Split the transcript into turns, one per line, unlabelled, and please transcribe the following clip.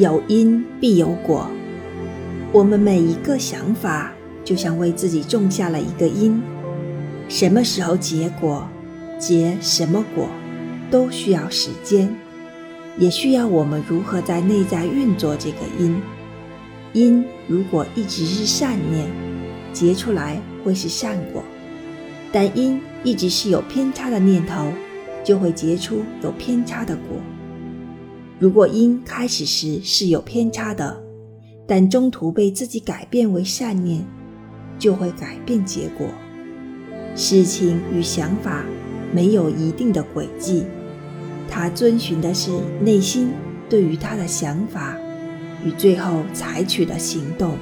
有因必有果。我们每一个想法，就像为自己种下了一个因，什么时候结果，结什么果，都需要时间，也需要我们如何在内在运作这个因。因如果一直是善念，结出来会是善果；但因一直是有偏差的念头，就会结出有偏差的果。如果因开始时是有偏差的，但中途被自己改变为善念，就会改变结果。事情与想法没有一定的轨迹，他遵循的是内心对于他的想法与最后采取的行动。